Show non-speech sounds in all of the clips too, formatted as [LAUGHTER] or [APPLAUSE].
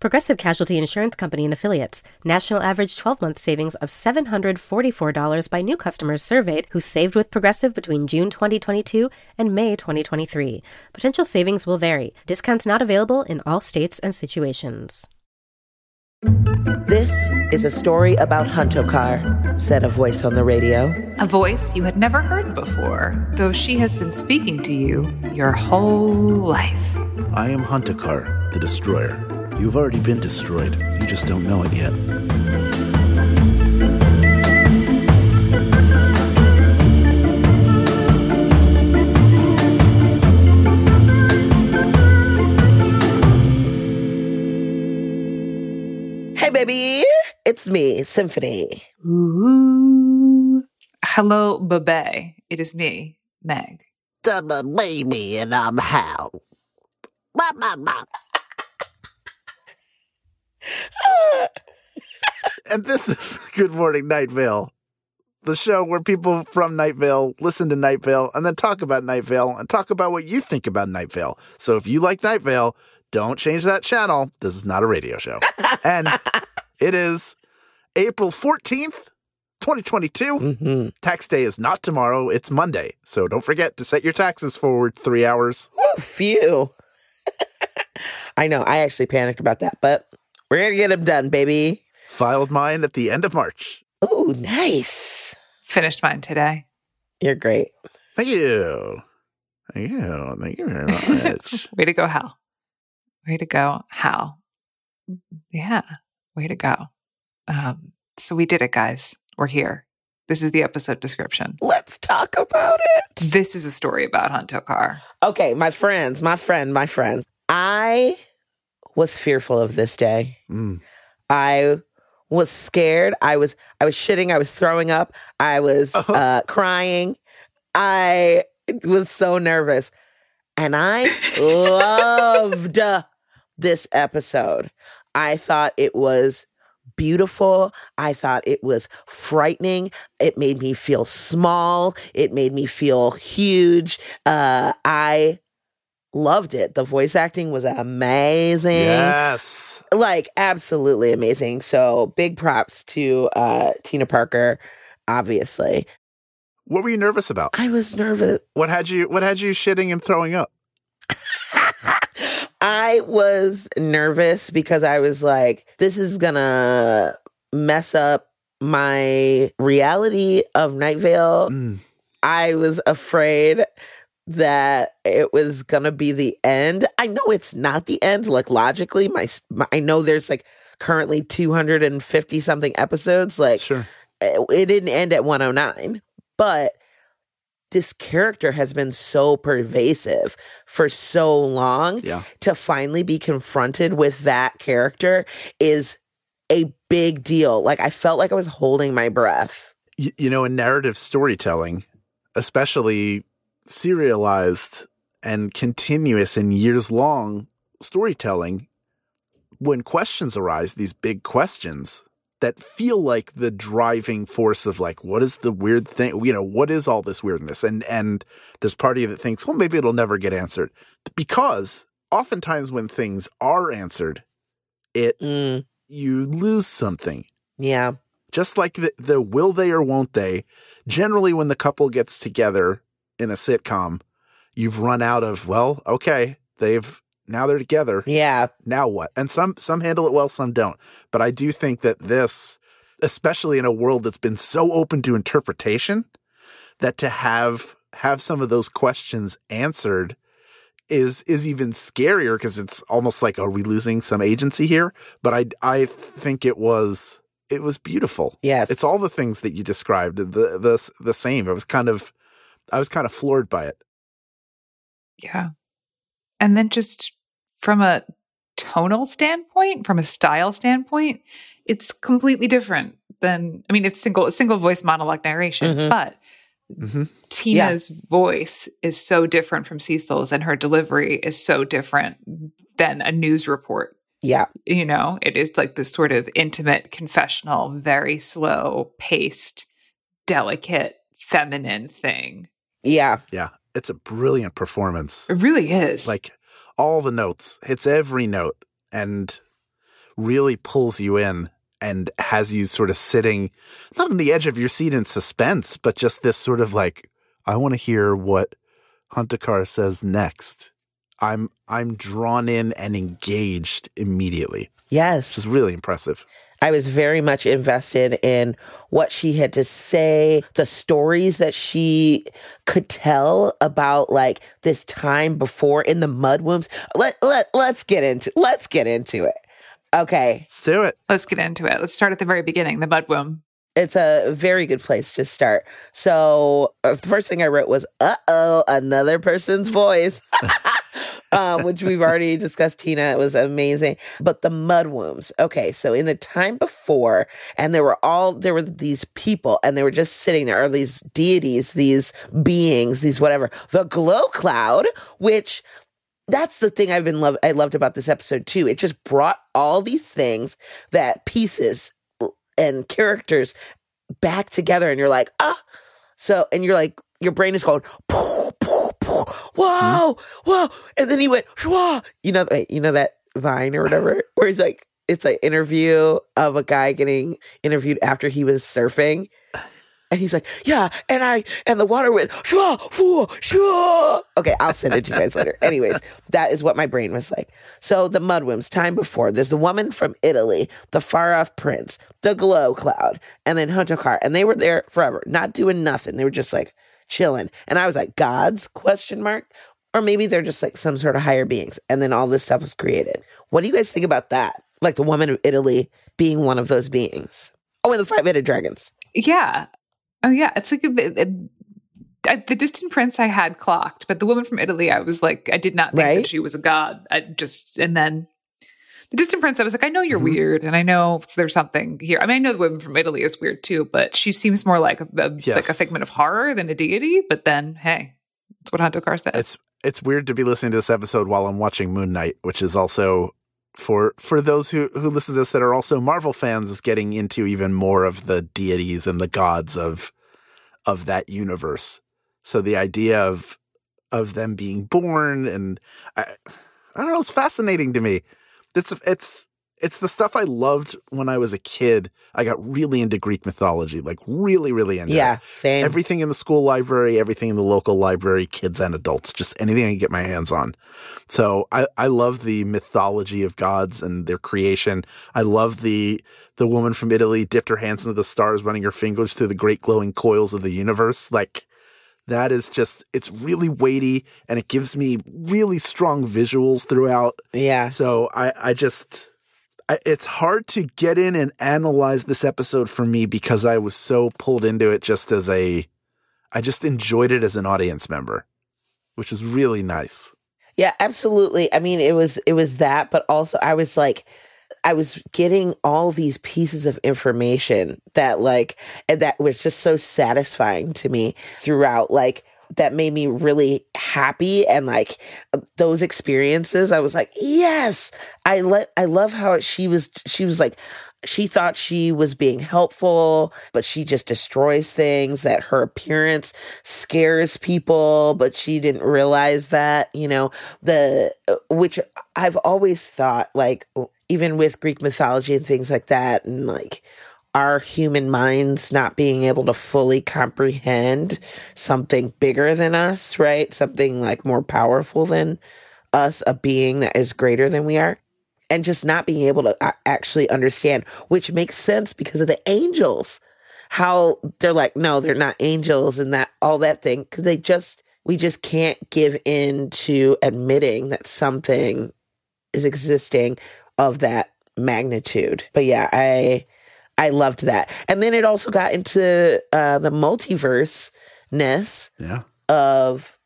Progressive Casualty Insurance Company and Affiliates. National average 12 month savings of $744 by new customers surveyed who saved with Progressive between June 2022 and May 2023. Potential savings will vary. Discounts not available in all states and situations. This is a story about Huntokar, said a voice on the radio. A voice you had never heard before, though she has been speaking to you your whole life. I am Huntokar, the Destroyer. You've already been destroyed. You just don't know it yet. Hey, baby, it's me, Symphony. Ooh. Hello, Babe. It is me, Meg. I'm a baby and I'm Hal. Bah, bah, bah. And this is Good Morning Night Vale, the show where people from Night Vale listen to Night Vale and then talk about Night Vale and talk about what you think about Night Vale. So if you like Night Vale, don't change that channel. This is not a radio show. [LAUGHS] and it is April 14th, 2022. Mhm. Tax day is not tomorrow, it's Monday. So don't forget to set your taxes forward three hours. Woo, phew. [LAUGHS] I know, I actually panicked about that, but we're going to get them done, baby. Filed mine at the end of March. Oh, nice. Finished mine today. You're great. Thank you. Thank you. Thank you very much. [LAUGHS] Way to go, Hal. Way to go, Hal. Yeah, way to go. Um, so we did it, guys. We're here. This is the episode description. Let's talk about it. This is a story about Huntokar. Okay, my friends, my friend, my friends. I was fearful of this day. Mm. I was scared. I was I was shitting. I was throwing up. I was Oh. uh, crying. I was so nervous, and I loved this episode. I thought it was beautiful. I thought it was frightening. It made me feel small. It made me feel huge. Uh, I loved it. The voice acting was amazing Yes. like absolutely amazing. So big props to uh Tina Parker, obviously. What were you nervous about? I was nervous. What had you what had you shitting and throwing up? [LAUGHS] I was nervous because I was like, this is gonna mess up my reality of Night Vale. Mm. I was afraid that it was gonna be the end. I know it's not the end. Like logically, my, my I know there's like currently 250 something episodes. Like Sure. it it didn't end at 109 but this character has been so pervasive for so long Yeah. to finally be confronted with that character is a big deal like i felt like i was holding my breath You, you know, in narrative storytelling, especially serialized and continuous and years long storytelling, when questions arise, these big questions that feel like the driving force of like, what is the weird thing? You know, what is all this weirdness? And and there's part of you that thinks, well, maybe it'll never get answered. Because oftentimes when things are answered, it Mm, you lose something yeah just like the, the will they or won't they generally when the couple gets together in a sitcom you've run out of well okay they've now they're together. Yeah. Now what? And some some handle it well some don't. But i do think that this especially in a world that's been so open to interpretation that to have have some of those questions answered is is even scarier because it's almost like are we losing some agency here? But i i think it was it was beautiful. Yes. It's all the things that you described the the the same. It was kind of i was kind of floored by it Yeah. And then just from a tonal standpoint, from a style standpoint, it's completely different than I mean, it's single single voice monologue narration, Mhm. but hmm Tina's voice is so different from Cecil's, and her delivery is so different than a news report. Yeah. You know, it is like this sort of intimate, confessional, very slow paced, delicate, feminine thing. Yeah. Yeah, it's a brilliant performance. It really is. Like all the notes, hits every note, and really pulls you in and has you sort of sitting not on the edge of your seat in suspense, but just this sort of like, I want to hear what Huntokar says next. I'm I'm drawn in and engaged immediately. Yes. Which is really impressive. I was very much invested in what she had to say, the stories that she could tell about like this time before in the mudwombs. Let let let's get into let's get into it. Okay. Let's do it. Let's get into it. Let's start at the very beginning, the mudwomb. It's a very good place to start. So, uh, the first thing I wrote was, uh oh, another person's [LAUGHS] voice, [LAUGHS] um, which we've already discussed. Tina, it was amazing. But the mudwombs. Okay. So, in the time before, and there were all, there were these people, and they were just sitting there, or these deities, these beings, these whatever. The glow cloud, which that's the thing I've been love I loved about this episode too. It just brought all these things that pieces and characters back together and you're like, ah. So and you're like your brain is going pooh, pooh, pooh, whoa, whoa. And then he went, Shwa. you know, you know that vine or whatever, [LAUGHS] where he's like, it's an interview of a guy getting interviewed after he was surfing. And he's like, yeah, and I and the water went shua, shua, shua. Okay, I'll send it to you guys later. Anyways, that is what my brain was like. So the Mudwombs, time before, there's the woman from Italy, the far off prince, the glow cloud, and then Huntokar. And they were there forever, not doing nothing. They were just like chilling. And I was like, Gods question mark? Or maybe they're just like some sort of higher beings. And then all this stuff was created. What do you guys think about that? Like the woman of Italy being one of those beings. Oh, and the five headed dragons. Yeah. Oh, yeah. It's like the distant prince I had clocked, but the woman from Italy, I was like, I did not think Right? that she was a god. I just, and then the distant prince, I was like, I know you're Mhm. weird, and I know there's something here. I mean, I know the woman from Italy is weird too, but she seems more like a, a like a figment of horror than a deity. But then, hey, that's what Hunter said. It's it's weird to be listening to this episode while I'm watching Moon Knight, which is also for for those who who listen to this that are also Marvel fans, is getting into even more of the deities and the gods of of that universe. So the idea of of them being born and I I don't know, it's fascinating to me. It's it's it's the stuff I loved when I was a kid. I got really into Greek mythology, like really, really into it. Yeah, same. Everything in the school library, everything in the local library, kids and adults, just anything I can get my hands on. So I, I love the mythology of gods and their creation. I love the the woman from Italy dipped her hands into the stars, running her fingers through the great glowing coils of the universe. Like that is just it's really weighty and it gives me really strong visuals throughout. yeah. So I, I just, I, it's hard to get in and analyze this episode for me because I was so pulled into it just as a, I just enjoyed it as an audience member, which is really nice. Yeah, absolutely. I mean, it was it was that, but also I was like I was getting all these pieces of information that like and that was just so satisfying to me throughout like that made me really happy and like those experiences I was like, "Yes, I let I love how she was she was like she thought she was being helpful, but she just destroys things, that her appearance scares people, but she didn't realize that, you know, the uh, which I've always thought like even with Greek mythology and things like that and like our human minds not being able to fully comprehend something bigger than us, right? Something like more powerful than us, a being that is greater than we are and just not being able to uh, actually understand, which makes sense because of the angels. How they're like, no, they're not angels and that all that thing. Cause they just, we just can't give in to admitting that something is existing of that magnitude. But yeah, I, I loved that. And then it also got into uh, the multiverse ness Yeah. of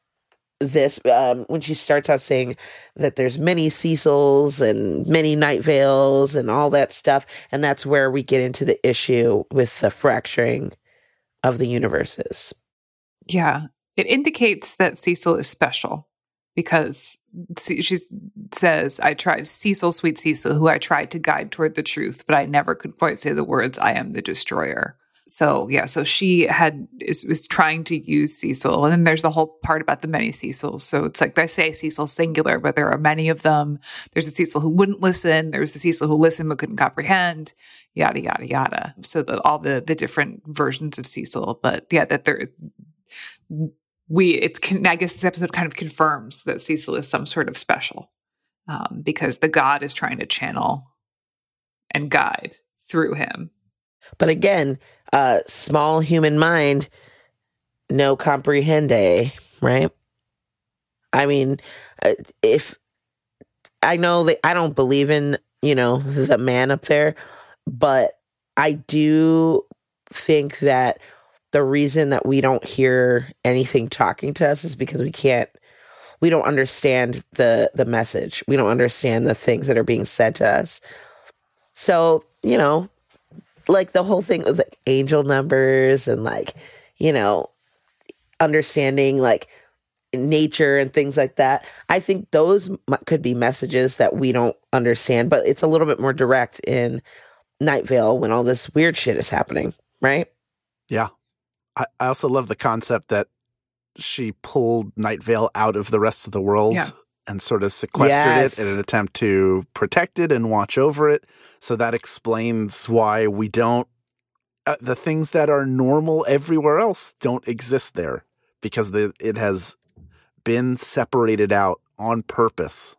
this um, when she starts out saying that there's many Cecils and many Night Vales and all that stuff, and that's where we get into the issue with the fracturing of the universes. Yeah. It indicates that Cecil is special because she says, I tried Cecil, sweet Cecil, who I tried to guide toward the truth, but I never could quite say the words, I am the destroyer. So yeah, so she had is, was trying to use Cecil, and then there's the whole part about the many Cecils. So it's like they say Cecil singular, but there are many of them. There's a Cecil who wouldn't listen. There's the Cecil who listened but couldn't comprehend. Yada yada yada. So the, all the the different versions of Cecil, but yeah, that there we it's I guess this episode kind of confirms that Cecil is some sort of special um, because the God is trying to channel and guide through him. But again, uh, small human mind, no comprehende, right? I mean, uh, if I know that I don't believe in, you know, the man up there, but I do think that the reason that we don't hear anything talking to us is because we can't we don't understand the the message. We don't understand the things that are being said to us. So, you know, like the whole thing with angel numbers and like, you know, understanding like nature and things like that. I think those could be messages that we don't understand, but it's a little bit more direct in Night Vale when all this weird shit is happening, right? Yeah. I, I also love the concept that she pulled Night Vale out of the rest of the world yeah. and sort of sequestered yes. it in an attempt to protect it and watch over it. So that explains why we don't, uh, the things that are normal everywhere else don't exist there because the, it has been separated out on purpose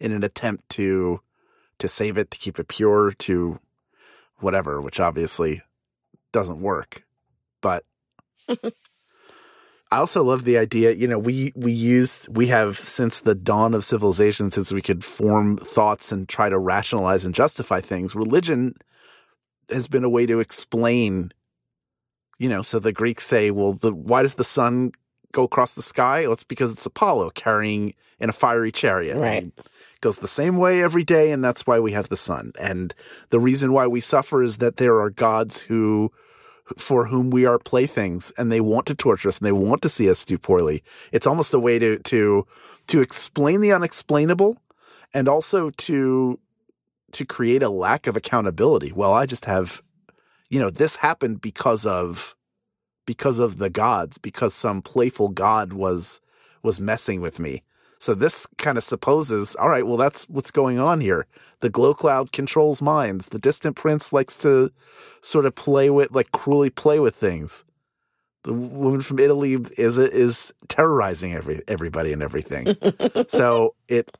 in an attempt to to save it, to keep it pure, to whatever, which obviously doesn't work. But I also love the idea, you know, we we used we have since the dawn of civilization since we could form thoughts and try to rationalize and justify things. Religion has been a way to explain you know, so the Greeks say, well, the why does the sun go across the sky? Well, it's because it's Apollo carrying in a fiery chariot. Right. It goes the same way every day, and that's why we have the sun. And the reason why we suffer is that there are gods who for whom we are playthings and they want to torture us and they want to see us do poorly. It's almost a way to to to explain the unexplainable and also to to create a lack of accountability. Well, I just have you know, this happened because of because of the gods, because some playful god was was messing with me. So this kind of supposes, all right, well, that's what's going on here. The glow cloud controls minds. The distant prince likes to sort of play with, like, cruelly play with things. The woman from Italy is is terrorizing every everybody and everything. [LAUGHS] so it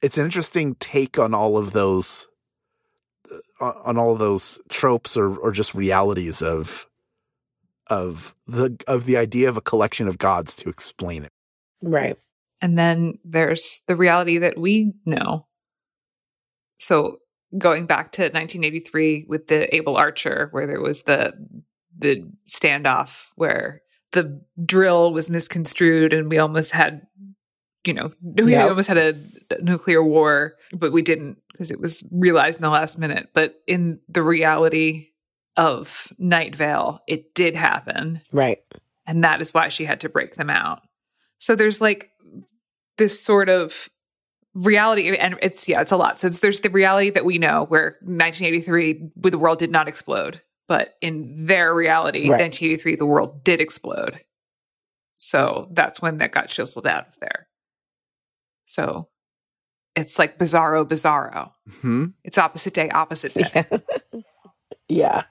it's an interesting take on all of those uh, on all of those tropes or or just realities of of the of the idea of a collection of gods to explain it. Right. And then there's the reality that we know. So going back to 1983 with the Able Archer, where there was the the standoff where the drill was misconstrued and we almost had you know we yep. almost had a nuclear war but we didn't because it was realized in the last minute but in the reality of night vale it did happen right and that is why she had to break them out so there's like this sort of reality and it's yeah it's a lot so there's the reality that we know where 1983 the world did not explode but in their reality right. 1983 the world did explode so that's when that got chiseled out of there so it's like bizarro bizarro mm-hmm. it's opposite day opposite day yeah. [LAUGHS] yeah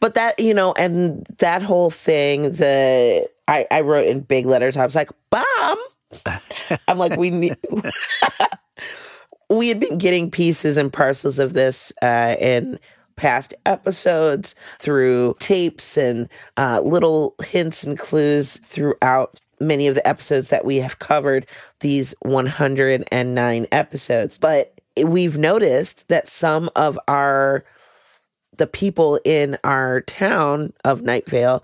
but that you know and that whole thing the i i wrote in big letters i was like bomb I'm like, we need. [LAUGHS] we had been getting pieces and parcels of this uh, in past episodes through tapes and uh, little hints and clues throughout many of the episodes that we have covered these 109 episodes but we've noticed that some of our the people in our town of Night Vale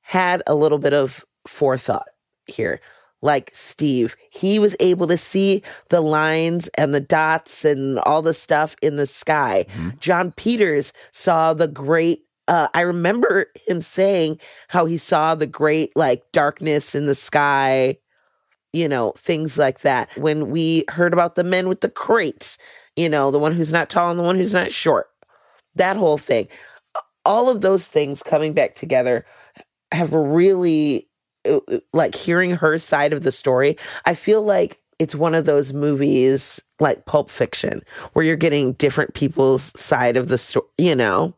had a little bit of forethought here like Steve. He was able to see the lines and the dots and all the stuff in the sky. Mm-hmm. John Peters saw the great uh, I remember him saying how he saw the great like darkness in the sky, you know, things like that. When we heard about the men with the crates, you know, the one who's not tall and the one who's not short, that whole thing. All of those things coming back together have really like hearing her side of the story. I feel like it's one of those movies like Pulp Fiction where you're getting different people's side of the story, you know,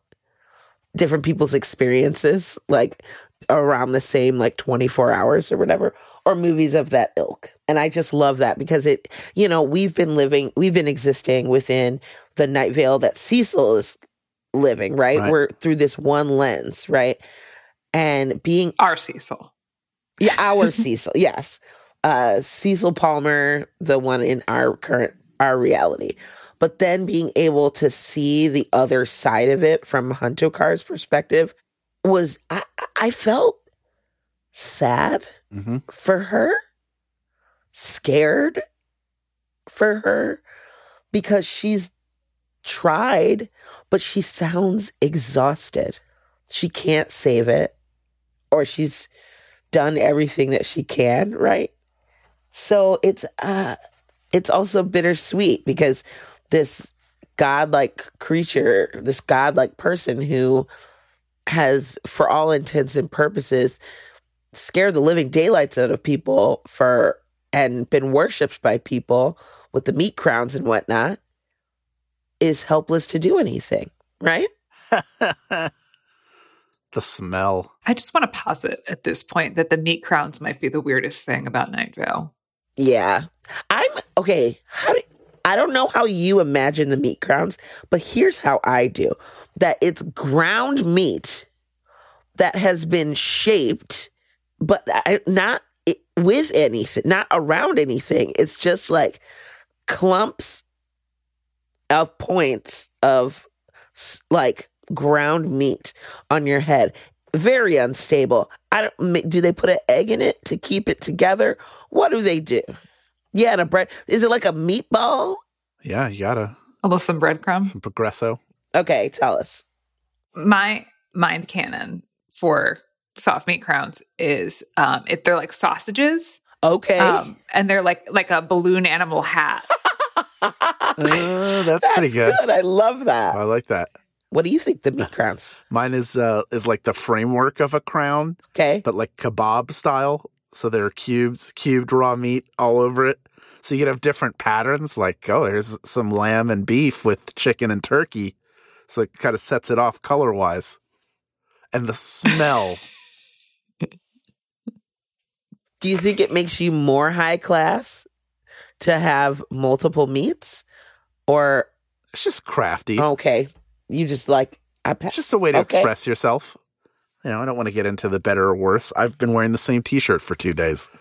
different people's experiences like around the same like 24 hours or whatever or movies of that ilk. And I just love that because it, you know, we've been living, we've been existing within the Night Vale that Cecil is living, right? Right. We're through this one lens, right? And being Our Cecil. Yeah, our [LAUGHS] Cecil, yes. Uh Cecil Palmer, the one in our current our reality. But then being able to see the other side of it from Huntokar's perspective was I, I felt sad hmm for her, scared for her because she's tried, but she sounds exhausted. She can't save it, or she's done everything that she can, right? So it's uh it's also bittersweet because this godlike creature, this godlike person who has, for all intents and purposes, scared the living daylights out of people for and been worshipped by people with the meat crowns and whatnot is helpless to do anything, right? [LAUGHS] the smell. I just want to posit at this point that the meat crowns might be the weirdest thing about Night Vale. Yeah. I'm okay. How do, I don't know how you imagine the meat crowns, but here's how I do that it's ground meat that has been shaped, but not with anything, not around anything. It's just like clumps of points of like ground meat on your head. Very unstable. I don't. Do they put an egg in it to keep it together? What do they do? Yeah, and a bread. Is it like a meatball? Yeah, you gotta Almost some breadcrumb. some progresso. Okay, tell us. My mind canon for soft meat crowns is um, if they're like sausages, Okay. um, and they're like like a balloon animal hat. Uh, [LAUGHS] that's, pretty good. I love that. I like that. What do you think the meat [LAUGHS] crowns? Mine is uh is like the framework of a crown, Okay. but like kebab style. So there are cubes, cubed raw meat all over it. So you can have different patterns. Like oh, there's some lamb and beef with chicken and turkey. So it kind of sets it off color wise. And the smell. [LAUGHS] Do you think it makes you more high class to have multiple meats? Or it's just crafty. okay, you just like I pa- just a way to Okay. express yourself. You know, I don't want to get into the better or worse. I've been wearing the same T-shirt for two days. [LAUGHS]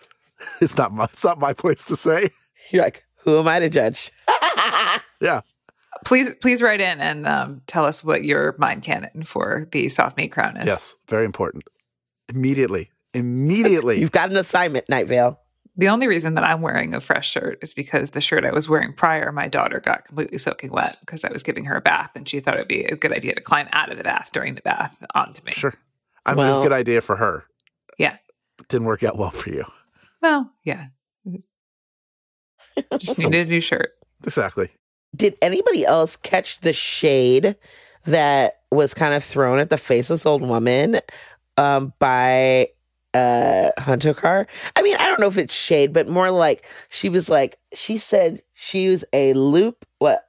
It's not my. It's not my place to say. you're like, who am I to judge? [LAUGHS] Yeah, please, please write in and um, tell us what your mind canon for the soft meat crown is. yes, very important. Immediately, immediately. [LAUGHS] You've got an assignment, Night Vale. The only reason that I'm wearing a fresh shirt is because the shirt I was wearing prior, my daughter got completely soaking wet because I was giving her a bath and she thought it'd be a good idea to climb out of the bath during the bath onto me. sure. I mean, it's a good idea for her. Yeah. Didn't work out well for you. Well, yeah. [LAUGHS] Just needed a new shirt. Exactly. Did anybody else catch the shade that was kind of thrown at the faceless old woman um, by uh, Huntokar? I mean, I don't know if it's shade, but more like she was like, she said she was a loop, what?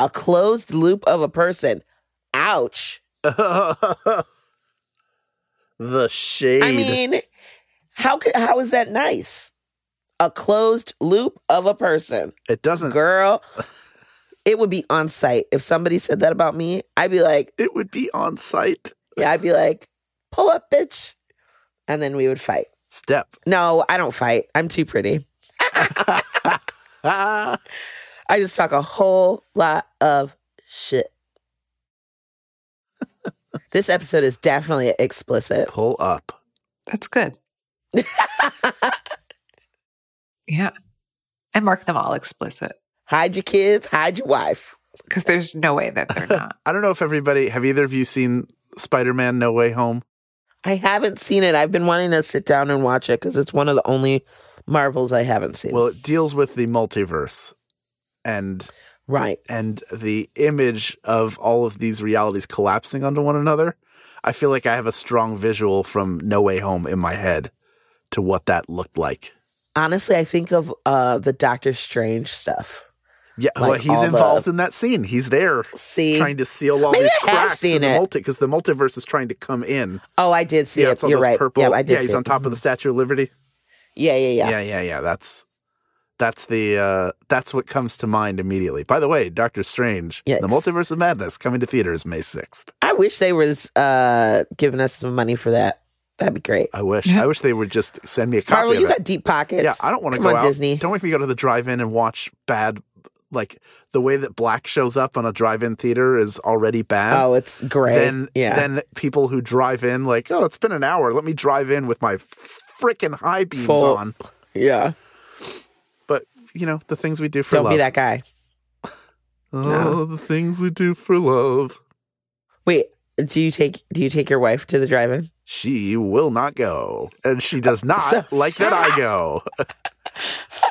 A closed loop of a person. Ouch. [LAUGHS] the shade. I mean, how how is that nice? A closed loop of a person. it doesn't. Girl, it would be on site. If somebody said that about me, I'd be like, It would be on site. yeah, I'd be like, pull up, bitch. And then we would fight. Step. No, I don't fight. I'm too pretty. [LAUGHS] I just talk a whole lot of shit. this episode is definitely explicit. pull up. That's good. [LAUGHS] Yeah. And mark them all explicit hide your kids, hide your wife. because there's no way that they're [LAUGHS] not. I don't know if everybody have either of you seen Spider-Man: No Way Home? I haven't seen it. I've been wanting to sit down and watch it because it's one of the only Marvels I haven't seen. Well, it deals with the multiverse and right. and the image of all of these realities collapsing onto one another. I feel like I have a strong visual from No Way Home in my head to what that looked like. Honestly, I think of uh, the Doctor Strange stuff. Yeah, Like well, he's all the- involved in that scene. He's there See? trying to seal all Maybe these I cracks seen in the it. multi because the multiverse is trying to come in. Oh, I did see yeah, it. it's all You're right. purple. Yeah, I did yeah, see he's it. on top of the Statue of Liberty. Yeah, yeah, yeah. Yeah, yeah, yeah. That's that's the uh that's what comes to mind immediately. By the way, Doctor Strange, Yes. the Multiverse of Madness, coming to theaters May sixth. I wish they was uh, giving us some money for that. That'd be great. I wish. I wish they would just send me a copy Marvel, of you it. got deep pockets. yeah, I don't want to go on, out. Disney. Don't make me go to the drive-in and watch bad. Like the way that Black shows up on a drive-in theater is already bad. Oh, it's great. then yeah. then people who drive in like, oh, it's been an hour. Let me drive in with my freaking high beams Full- on. yeah. But you know the things we do for Don't love. be that guy. [LAUGHS] Oh, the things we do for love. Wait, do you take do you take your wife to the drive-in? She will not go, and she does [LAUGHS] not So- like that I go. [LAUGHS]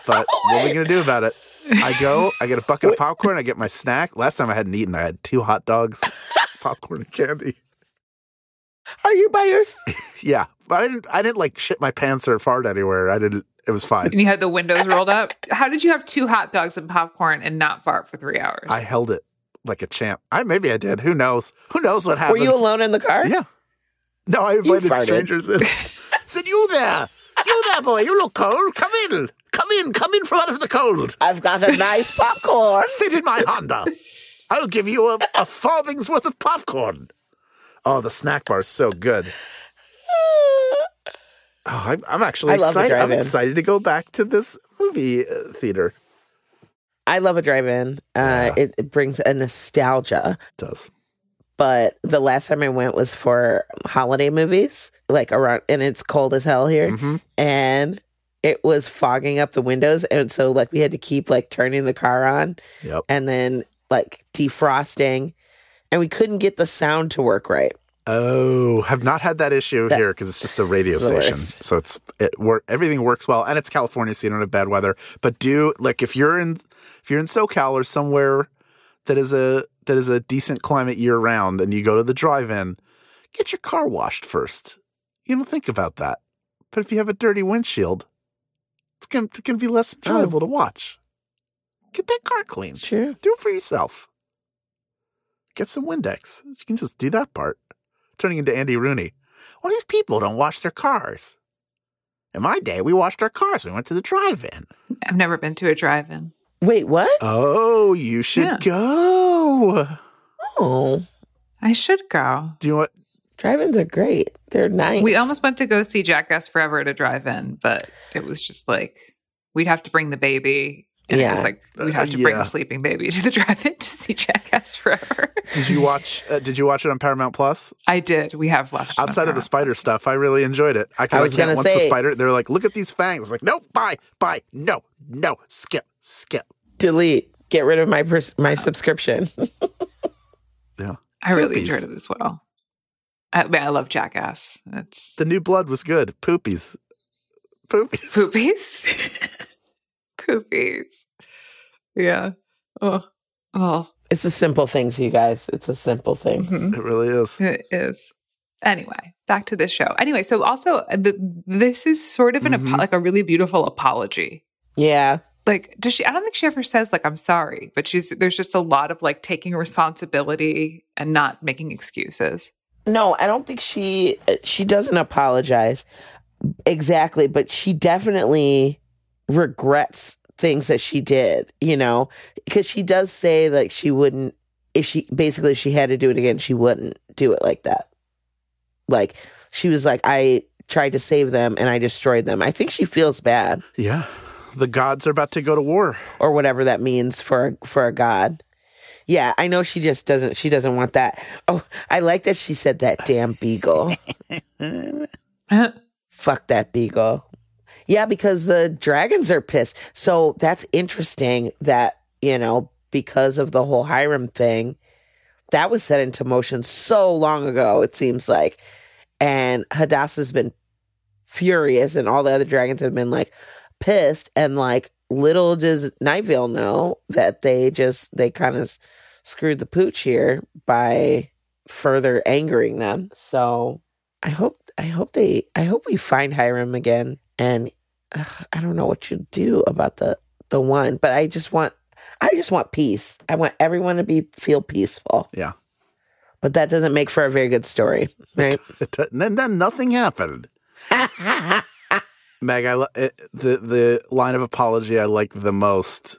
but what are we gonna do about it? I go. I get a bucket of popcorn. I get my snack. Last time I hadn't eaten, I had two hot dogs, [LAUGHS] popcorn and candy. Are you by yourself? [LAUGHS] Yeah, but I didn't. I didn't like shit my pants or fart anywhere. I didn't. It was fine. And you had the windows rolled up. How did you have two hot dogs and popcorn and not fart for three hours? I held it like a champ. I maybe I did. Who knows? Who knows what happened? Were you alone in the car? Yeah. No, I invited strangers in. [LAUGHS] Said you there, you there, boy. You look cold. Come in, come in, come in from out of the cold. I've got a nice popcorn. [LAUGHS] Sit in my Honda. I'll give you a, a farthing's worth of popcorn. Oh, the snack bar is so good. Oh, I'm, I'm actually I love the excited. I'm drive-in. excited to go back to this movie uh, theater. I love a drive-in. Uh, Yeah. it, it brings a nostalgia. It does. But the last time I went was for holiday movies, like around, and it's cold as hell here, Mhm. and it was fogging up the windows, and so like we had to keep like turning the car on Yep. and then like defrosting, and we couldn't get the sound to work right. Oh, have not had that issue That- here because it's just a radio station, worst. so it's it work everything works well, and it's California, so you don't have bad weather. But do like if you're in if you're in SoCal or somewhere that is a that is a decent climate year round, and you go to the drive-in, get your car washed first. You don't think about that, but if you have a dirty windshield, it's gonna, be less oh. enjoyable to watch. Get that car cleaned. Sure. Do it for yourself. Get some Windex. You can just do that part. Turning into Andy Rooney. Well, these people don't wash their cars. In my day, we washed our cars. We went to the drive-in. I've never been to a drive-in. Wait, what? Oh, you should Yeah. go. Oh, I should go. Do you want? Drive-ins are great. They're nice. We almost went to go see Jackass Forever at a drive-in, but it was just like we'd have to bring the baby. And it Yeah. was like we'd have to Uh, bring the sleeping baby to the [LAUGHS] drive-in to see Jackass Forever. Did you watch? Uh, did you watch it on Paramount Plus? I did. We have watched it on Outside of the spider Plus. stuff, I really enjoyed it. I, I I was can't gonna once the say- spider. They're like, look at these fangs. I was like, nope, bye, bye, no, no, skip, skip. delete. Get rid of my pers- my subscription. [LAUGHS] Yeah. I really Poopies. enjoyed it as well. I, I mean, I love Jackass. It's The new blood was good. Poopies, poopies. poopies. [LAUGHS] poopies. Yeah. Oh. Oh. It's the simple things, you guys. It's a simple thing. mhm. It really is. It is. Anyway, back to this show. Anyway, so also the, this is sort of an apo- Mhm. like a really beautiful apology. Yeah. Like, does she? I don't think she ever says like I'm sorry, but she's there's just a lot of like taking responsibility and not making excuses. No, I don't think she uh, she doesn't apologize exactly, but she definitely regrets things that she did, you know, because she does say like she wouldn't if she basically if she had to do it again, she wouldn't do it like that. Like she was like I tried to save them and I destroyed them. I think she feels bad Yeah. The gods are about to go to war. or whatever that means for for a god. Yeah, I know she just doesn't she doesn't want that. Oh, I like that she said that damn beagle. [LAUGHS] Fuck that beagle. Yeah, because the dragons are pissed. So that's interesting that, you know, because of the whole Hiram thing, that was set into motion so long ago, it seems like. And Hadassah's been furious, and all the other dragons have been like pissed. And like, little does Night Vale know that they just, they kind of screwed the pooch here by further angering them. So I hope, I hope they, I hope we find Hiram again. And ugh, I don't know what you do about the, the one, but I just want, I just want peace. I want everyone to be feel peaceful. Yeah. But that doesn't make for a very good story, right? and then, then nothing happened. [LAUGHS] Meg, I it, the the line of apology I like the most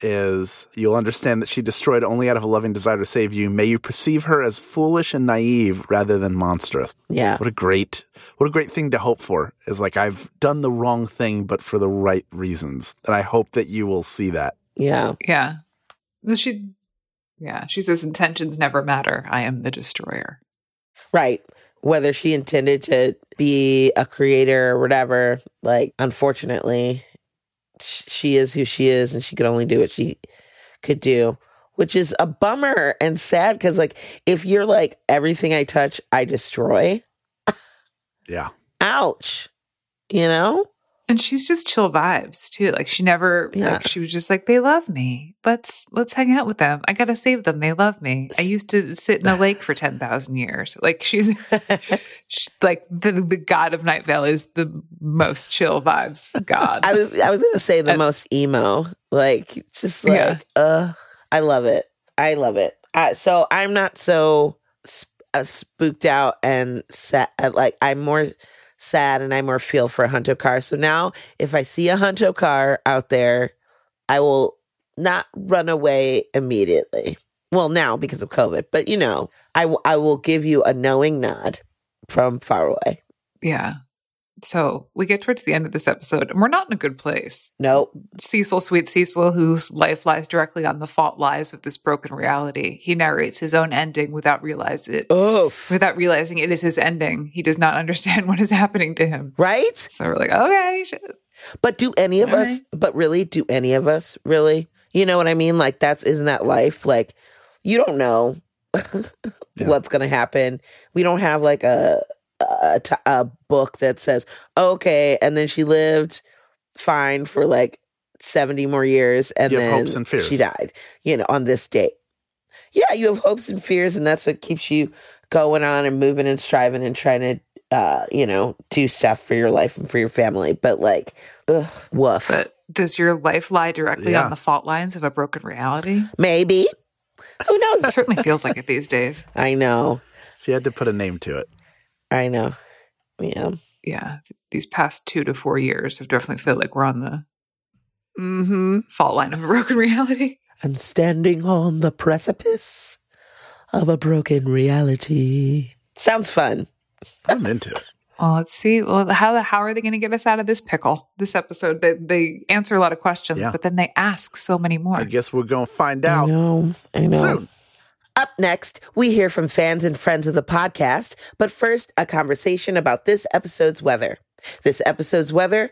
is you'll understand that she destroyed only out of a loving desire to save you. May you perceive her as foolish and naive rather than monstrous. yeah. What a great what a great thing to hope for. Is like I've done the wrong thing but for the right reasons. And I hope that you will see that. Yeah. Yeah. Well, She, yeah, she says intentions never matter. I am the destroyer. Right. Whether she intended to be a creator or whatever, like, unfortunately, she is who she is and she could only do what she could do, which is a bummer and sad because, like, if you're like, everything I touch, I destroy, Yeah. ouch, you know? And she's just chill vibes too. Like she never, Yeah. like she was just like, they love me. Let's let's hang out with them. I gotta save them. They love me. I used to sit in a lake for ten thousand years. Like she's, [LAUGHS] she, like the the god of Night Vale is the most chill vibes god. I was I was gonna say the And- most emo, like just like Yeah. uh, I love it. I love it. Uh, so I'm not so sp- uh, spooked out and sad. Like I'm more sad and I more feel for a Huntokar. So now if I see a Huntokar out there, I will not run away immediately. Well, now because of COVID, but you know, I w- I will give you a knowing nod from far away. yeah. So we get towards the end of this episode, and we're not in a good place. Nope. Cecil, sweet Cecil, whose life lies directly on the fault lies of this broken reality, he narrates his own ending without realize it. Oof. Without realizing it is his ending, he does not [LAUGHS] understand what is happening to him. Right? So we're like, okay, shit. But do any of All us, right. but really, do any of us really? You know what I mean? Like, that's, isn't that life? Like, you don't know [LAUGHS] Yeah. what's going to happen. We don't have like a, a, t- a book that says, okay, and then she lived fine for like 70 more years and You then hopes and fears. she died, you know, on this date. Yeah, you have hopes and fears, and that's what keeps you going on and moving and striving and trying to, uh, you know, do stuff for your life and for your family. But like, ugh, woof. But does your life lie directly Yeah. on the fault lines of a broken reality? Maybe. Who knows? It certainly feels like it these days. [LAUGHS] I know. If you had to put a name to it. I know. Yeah. Yeah, these past two to four years have definitely felt like we're on the Mm-hmm. fault line of a broken [LAUGHS] reality. I'm standing on the precipice of a broken reality. Sounds fun. I'm into it. [LAUGHS] Well, let's see. Well, how how are they going to get us out of this pickle? This episode, they, they answer a lot of questions, Yeah. but then they ask so many more. I guess we're going to find I out know. I know. soon. Up next, we hear from fans and friends of the podcast. But first, a conversation about this episode's weather. This episode's weather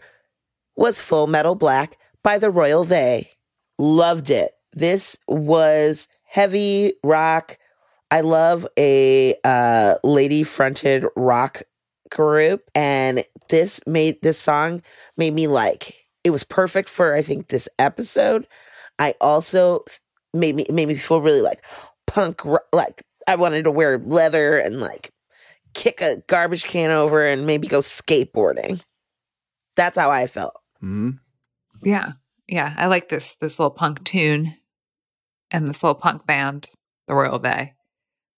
was Full Metal Black by the Royal They. Loved it. This was heavy rock. I love a uh, lady fronted rock group, and this made this song made me like it was perfect for I think this episode. I also made me made me feel really like punk like I wanted to wear leather and like kick a garbage can over and maybe go skateboarding. That's how I felt. hmm Yeah. Yeah. I like this this little punk tune and this little punk band, the Royal They.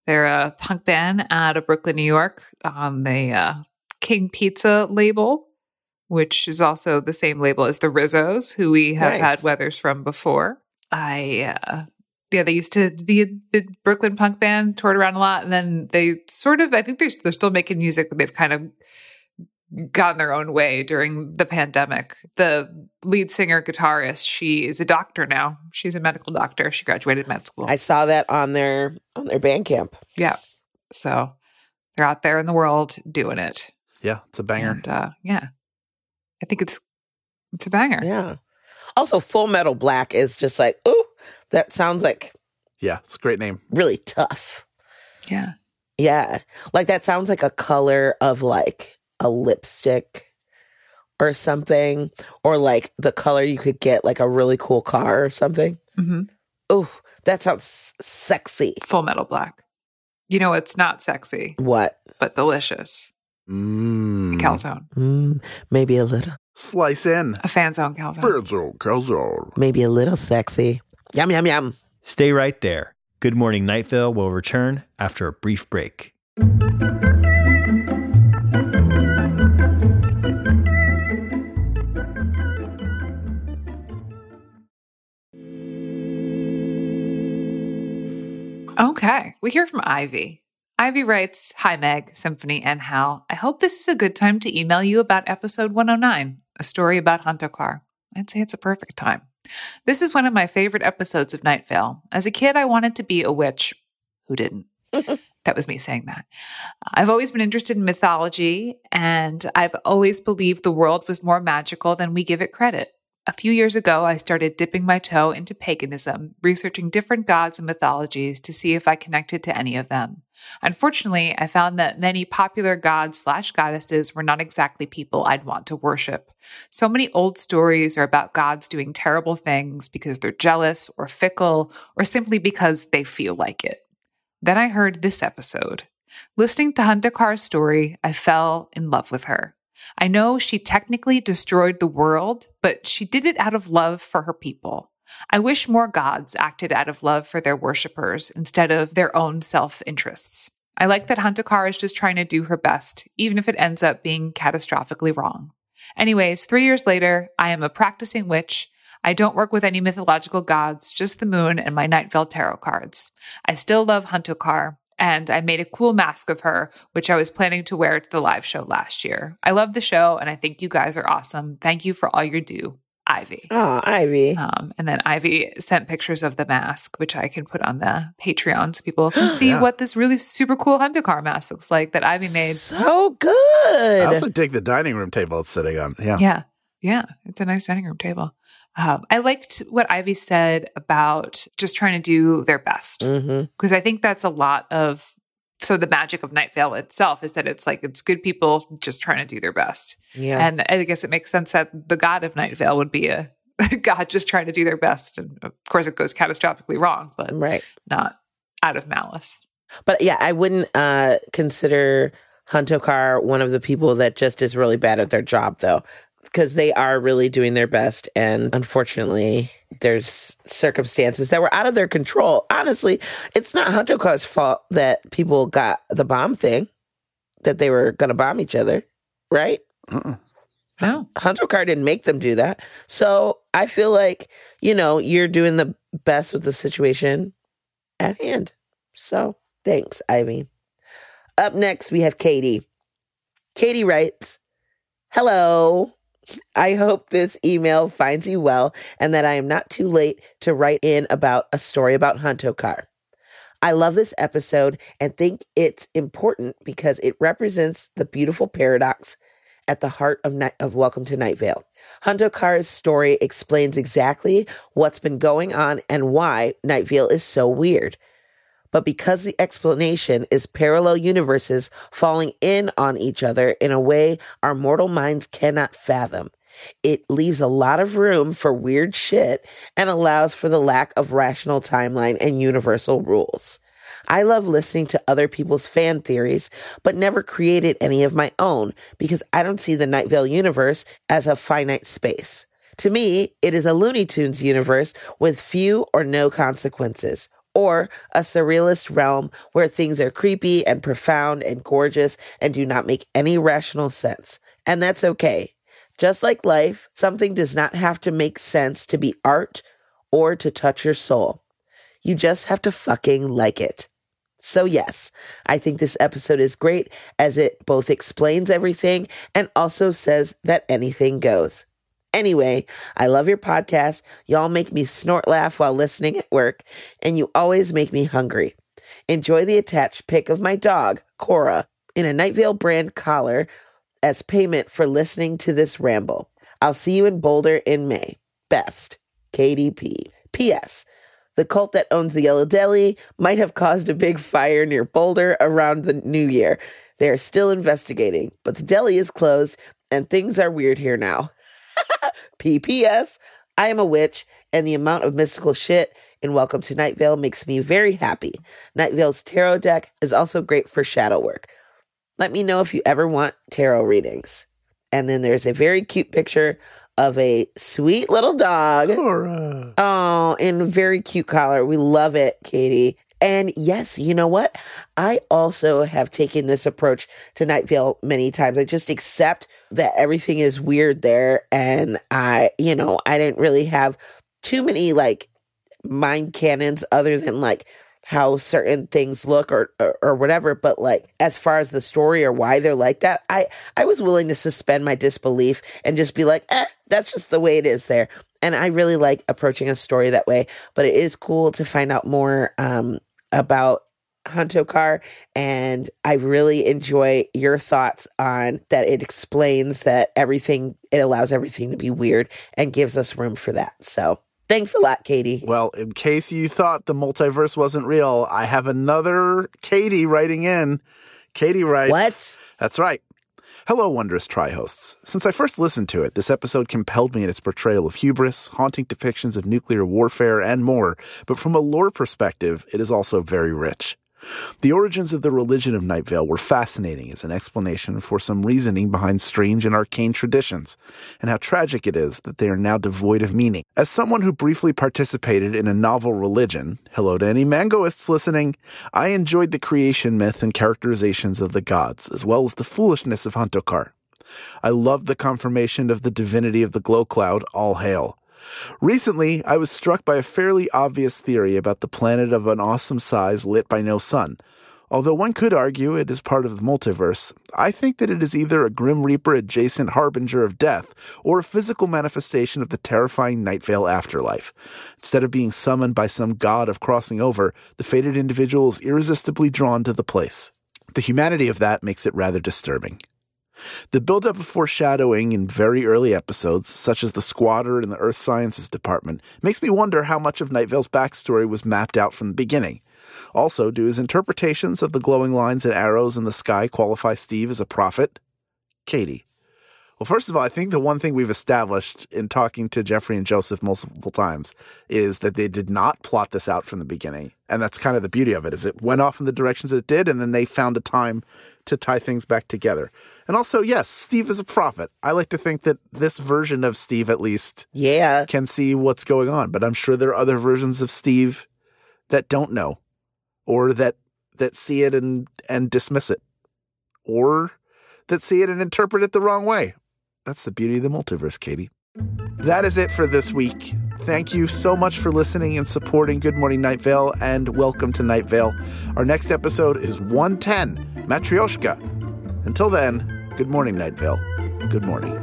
They're a punk band out of Brooklyn, New York on the uh, King Pizza label, which is also the same label as the Rizzos, who we have Nice. had weathers from before. I uh yeah, they used to be a big Brooklyn punk band, toured around a lot, and then they sort of I think they're they're still making music, but they've kind of gotten their own way during the pandemic. The lead singer guitarist, she is a doctor now. She's a medical doctor. She graduated med school. I saw that on their on their Bandcamp. yeah. So they're out there in the world doing it. Yeah, it's a banger. And uh yeah. I think it's it's a banger. Yeah. Also, Full Metal Black is just like, ooh, that sounds like Yeah, it's a great name. really tough. Yeah. Yeah. Like that sounds like a color of like a lipstick or something, or like the color you could get like a really cool car or something. hmm Oh, that sounds sexy. Full metal black. You know, it's not sexy, What? but delicious. Mmm. A calzone. Mm, maybe a little, Slice in. A fan zone calzone. Virgil calzone. maybe a little sexy. Yum, yum, yum. Stay right there. Good Morning Night Vale will return after a brief break. Okay. We hear from Ivy. Ivy writes Hi, Meg, Symphony, and Hal. I hope this is a good time to email you about episode 109, a story about Hunter I'd say it's a perfect time. This is one of my favorite episodes of Night Vale. As a kid, I wanted to be a witch. Who didn't? [LAUGHS] that was me saying that. I've always been interested in mythology, and I've always believed the world was more magical than we give it credit. A few years ago, I started dipping my toe into paganism, researching different gods and mythologies to see if I connected to any of them. Unfortunately, I found that many popular gods slash goddesses were not exactly people I'd want to worship. So many old stories are about gods doing terrible things because they're jealous or fickle or simply because they feel like it. Then I heard this episode. Listening to Huntokar's story, I fell in love with her. I know she technically destroyed the world, but she did it out of love for her people. I wish more gods acted out of love for their worshippers instead of their own self interests. I like that Huntokar is just trying to do her best, even if it ends up being catastrophically wrong. Anyways, three years later, I am a practicing witch. I don't work with any mythological gods, just the moon and my Night Vale tarot cards. I still love Huntokar, and I made a cool mask of her, which I was planning to wear to the live show last year. I love the show, and I think you guys are awesome. Thank you for all you do, Ivy. Oh, Ivy. Um, and then Ivy sent pictures of the mask, which I can put on the Patreon so people can [GASPS] see Yeah. what this really super cool Huntokar mask looks like that Ivy made. So good. I good. also dig the dining room table it's sitting on. Yeah. Yeah. Yeah. It's a nice dining room table. Um, I liked what Ivy said about just trying to do their best hmm because I think that's a lot of so the magic of Night Vale itself is that it's like it's good people just trying to do their best. Yeah. And I guess it makes sense that the god of Night Vale would be a, [LAUGHS] god just trying to do their best. And of course, it goes catastrophically wrong, but right. not out of malice. But yeah, I wouldn't uh, consider Huntokar one of the people that just is really bad at their job, though, because they are really doing their best. And unfortunately, there's circumstances that were out of their control. Honestly, it's not Hunter Huntokar's fault that people got the bomb thing, that they were going to bomb each other, right? Mm-mm. No. Huntokar didn't make them do that. So I feel like, you know, you're doing the best with the situation at hand. So thanks, Ivy. Up next, we have Katie. Katie writes, Hello. I hope this email finds you well and that I am not too late to write in about a story about Huntokar. I love this episode and think it's important because it represents the beautiful paradox at the heart of of Welcome to Night Vale. Huntokar's story explains exactly what's been going on and why Night Vale is so weird. But because the explanation is parallel universes falling in on each other in a way our mortal minds cannot fathom, it leaves a lot of room for weird shit and allows for the lack of rational timeline and universal rules. I love listening to other people's fan theories, but never created any of my own because I don't see the Night Vale universe as a finite space. To me, it is a Looney Tunes universe with few or no consequences, or a surrealist realm where things are creepy and profound and gorgeous and do not make any rational sense. And that's okay. Just like life, something does not have to make sense to be art or to touch your soul. You just have to fucking like it. So, yes, I think this episode is great as it both explains everything and also says that anything goes. Anyway, I love your podcast. Y'all make me snort laugh while listening at work, and you always make me hungry. Enjoy the attached pic of my dog, Cora, in a Night Vale brand collar as payment for listening to this ramble. I'll see you in Boulder in May. Best, KDP. P.S. The cult that owns the Yellow Deli might have caused a big fire near Boulder around the new year. They are still investigating, but the deli is closed and things are weird here now. PPS, I am a witch, and the amount of mystical shit in Welcome to Night Vale makes me very happy. Night Vale's tarot deck is also great for shadow work. Let me know if you ever want tarot readings. And then there's a very cute picture of a sweet little dog. Cora. Oh, in very cute collar. We love it, Katie. And yes, you know what? I also have taken this approach to Night Vale many times. I just accept that everything is weird there. And I, you know, I didn't really have too many like mind canons other than like how certain things look or, or, or whatever but like as far as the story or why they're like that i i was willing to suspend my disbelief and just be like eh, that's just the way it is there and i really like approaching a story that way but it is cool to find out more um about Huntokar, and I really enjoy your thoughts on that. It explains that everything, it allows everything to be weird and gives us room for that. So thanks a lot, Katie. Well, in case you thought the multiverse wasn't real, I have another Katie writing in. Katie writes, What? That's right. Hello, wondrous tri hosts. Since I first listened to it, this episode compelled me in its portrayal of hubris, haunting depictions of nuclear warfare, and more. But from a lore perspective, it is also very rich. The origins of the religion of Night Vale were fascinating as an explanation for some reasoning behind strange and arcane traditions, and how tragic it is that they are now devoid of meaning. As someone who briefly participated in a novel religion, hello to any mangoists listening, I enjoyed the creation myth and characterizations of the gods, as well as the foolishness of Huntokar. I loved the confirmation of the divinity of the glow cloud, all hail. Recently, I was struck by a fairly obvious theory about the planet of an awesome size lit by no sun. Although one could argue it is part of the multiverse, I think that it is either a Grim Reaper adjacent harbinger of death or a physical manifestation of the terrifying Night Vale afterlife. Instead of being summoned by some god of crossing over, the fated individual is irresistibly drawn to the place. The humanity of that makes it rather disturbing. The buildup of foreshadowing in very early episodes, such as the squatter in the Earth Sciences Department, makes me wonder how much of Night Vale's backstory was mapped out from the beginning. Also, do his interpretations of the glowing lines and arrows in the sky qualify Steve as a prophet? Katie. Well, first of all, I think the one thing we've established in talking to Jeffrey and Joseph multiple times is that they did not plot this out from the beginning. And that's kind of the beauty of it, is it went off in the directions that it did, and then they found a time to tie things back together. And also, yes, Steve is a prophet. I like to think that this version of Steve, at least, Yeah. can see what's going on. But I'm sure there are other versions of Steve that don't know, or that that see it and and dismiss it, or that see it and interpret it the wrong way. That's the beauty of the multiverse, Katie. That is it for this week. Thank you so much for listening and supporting Good Morning Night Vale, and welcome to Night Vale. Our next episode is 110, Matryoshka. Until then, good morning, Night Vale. Good morning.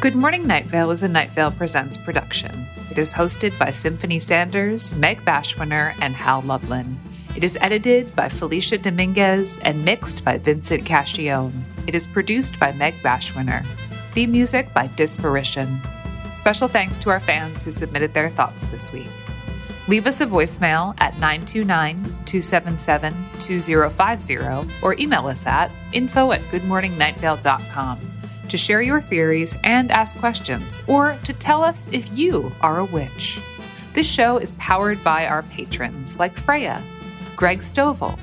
Good Morning Night Vale is a Night Vale Presents production. It is hosted by Symphony Sanders, Meg Bashwiner, and Hal Lublin. It is edited by Felicia Dominguez and mixed by Vincent Cascione. It is produced by Meg Bashwiner. Theme music by Disparition. Special thanks to our fans who submitted their thoughts this week. Leave us a voicemail at 929 277 2050 or email us at info at goodmorningnightvale.com to share your theories and ask questions, or to tell us if you are a witch. This show is powered by our patrons like Freya, Greg Stovall,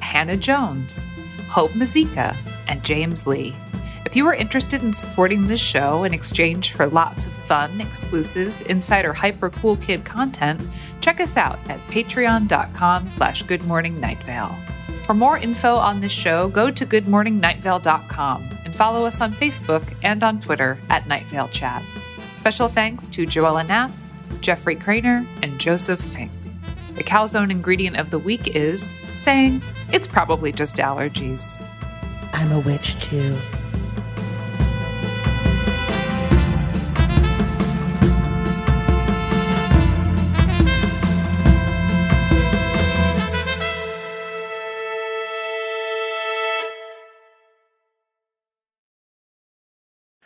Hannah Jones, Hope Mazika, and James Lee. If you are interested in supporting this show in exchange for lots of fun, exclusive, insider hyper cool kid content, check us out at patreon.com slash goodmorningnightVale. For more info on this show, go to goodmorningnightVale.com and follow us on Facebook and on Twitter at Night Vale Chat. Special thanks to Joella Knapp, Jeffrey Cranor, and Joseph Fink. The calzone ingredient of the week is saying it's probably just allergies. I'm a witch too.